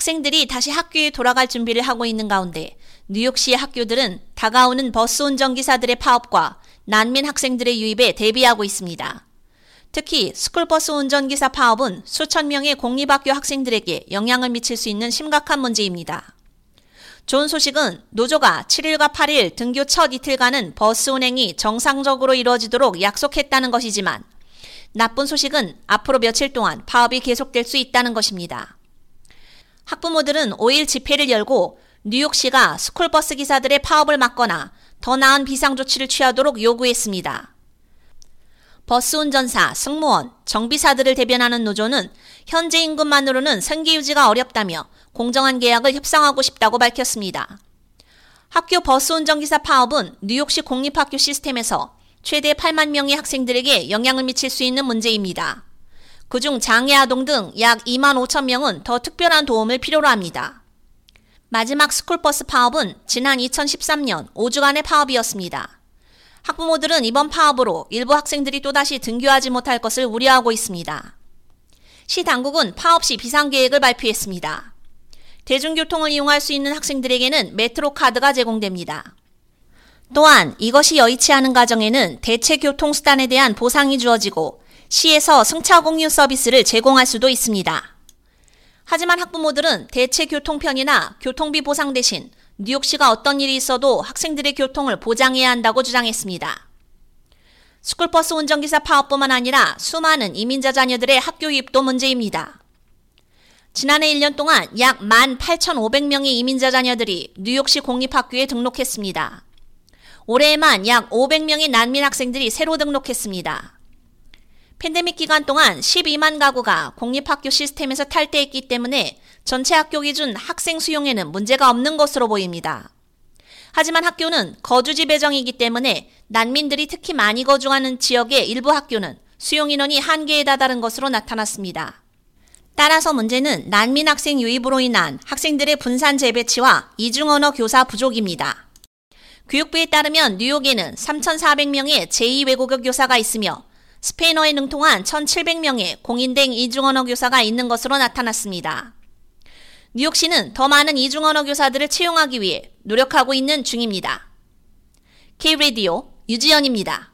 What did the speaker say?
학생들이 다시 학교에 돌아갈 준비를 하고 있는 가운데 뉴욕시의 학교들은 다가오는 버스 운전기사들의 파업과 난민 학생들의 유입에 대비하고 있습니다. 특히 스쿨버스 운전기사 파업은 수천 명의 공립학교 학생들에게 영향을 미칠 수 있는 심각한 문제입니다. 좋은 소식은 노조가 7일과 8일 등교 첫 이틀간은 버스 운행이 정상적으로 이루어지도록 약속했다는 것이지만 나쁜 소식은 앞으로 며칠 동안 파업이 계속될 수 있다는 것입니다. 학부모들은 5일 집회를 열고 뉴욕시가 스쿨버스 기사들의 파업을 막거나 더 나은 비상조치를 취하도록 요구했습니다. 버스 운전사, 승무원, 정비사들을 대변하는 노조는 현재 임금만으로는 생계 유지가 어렵다며 공정한 계약을 협상하고 싶다고 밝혔습니다. 학교 버스 운전기사 파업은 뉴욕시 공립학교 시스템에서 최대 8만 명의 학생들에게 영향을 미칠 수 있는 문제입니다. 그중 장애 아동 등 약 2만 5천 명은 더 특별한 도움을 필요로 합니다. 마지막 스쿨버스 파업은 지난 2013년 5주간의 파업이었습니다. 학부모들은 이번 파업으로 일부 학생들이 또다시 등교하지 못할 것을 우려하고 있습니다. 시 당국은 파업 시 비상계획을 발표했습니다. 대중교통을 이용할 수 있는 학생들에게는 메트로 카드가 제공됩니다. 또한 이것이 여의치 않은 가정에는 대체 교통수단에 대한 보상이 주어지고 시에서 승차 공유 서비스를 제공할 수도 있습니다. 하지만 학부모들은 대체 교통편이나 교통비 보상 대신 뉴욕시가 어떤 일이 있어도 학생들의 교통을 보장해야 한다고 주장했습니다. 스쿨버스 운전기사 파업뿐만 아니라 수많은 이민자 자녀들의 학교 유입도 문제입니다. 지난해 1년 동안 약 18,500명의 이민자 자녀들이 뉴욕시 공립학교에 등록했습니다. 올해에만 약 500명의 난민 학생들이 새로 등록했습니다. 팬데믹 기간 동안 12만 가구가 공립학교 시스템에서 탈퇴했기 때문에 전체 학교 기준 학생 수용에는 문제가 없는 것으로 보입니다. 하지만 학교는 거주지 배정이기 때문에 난민들이 특히 많이 거주하는 지역의 일부 학교는 수용 인원이 한계에 다다른 것으로 나타났습니다. 따라서 문제는 난민 학생 유입으로 인한 학생들의 분산 재배치와 이중 언어 교사 부족입니다. 교육부에 따르면 뉴욕에는 3,400명의 제2외국어 교사가 있으며 스페인어에 능통한 1,700명의 공인된 이중언어 교사가 있는 것으로 나타났습니다. 뉴욕시는 더 많은 이중언어 교사들을 채용하기 위해 노력하고 있는 중입니다. K-Radio 유지연입니다.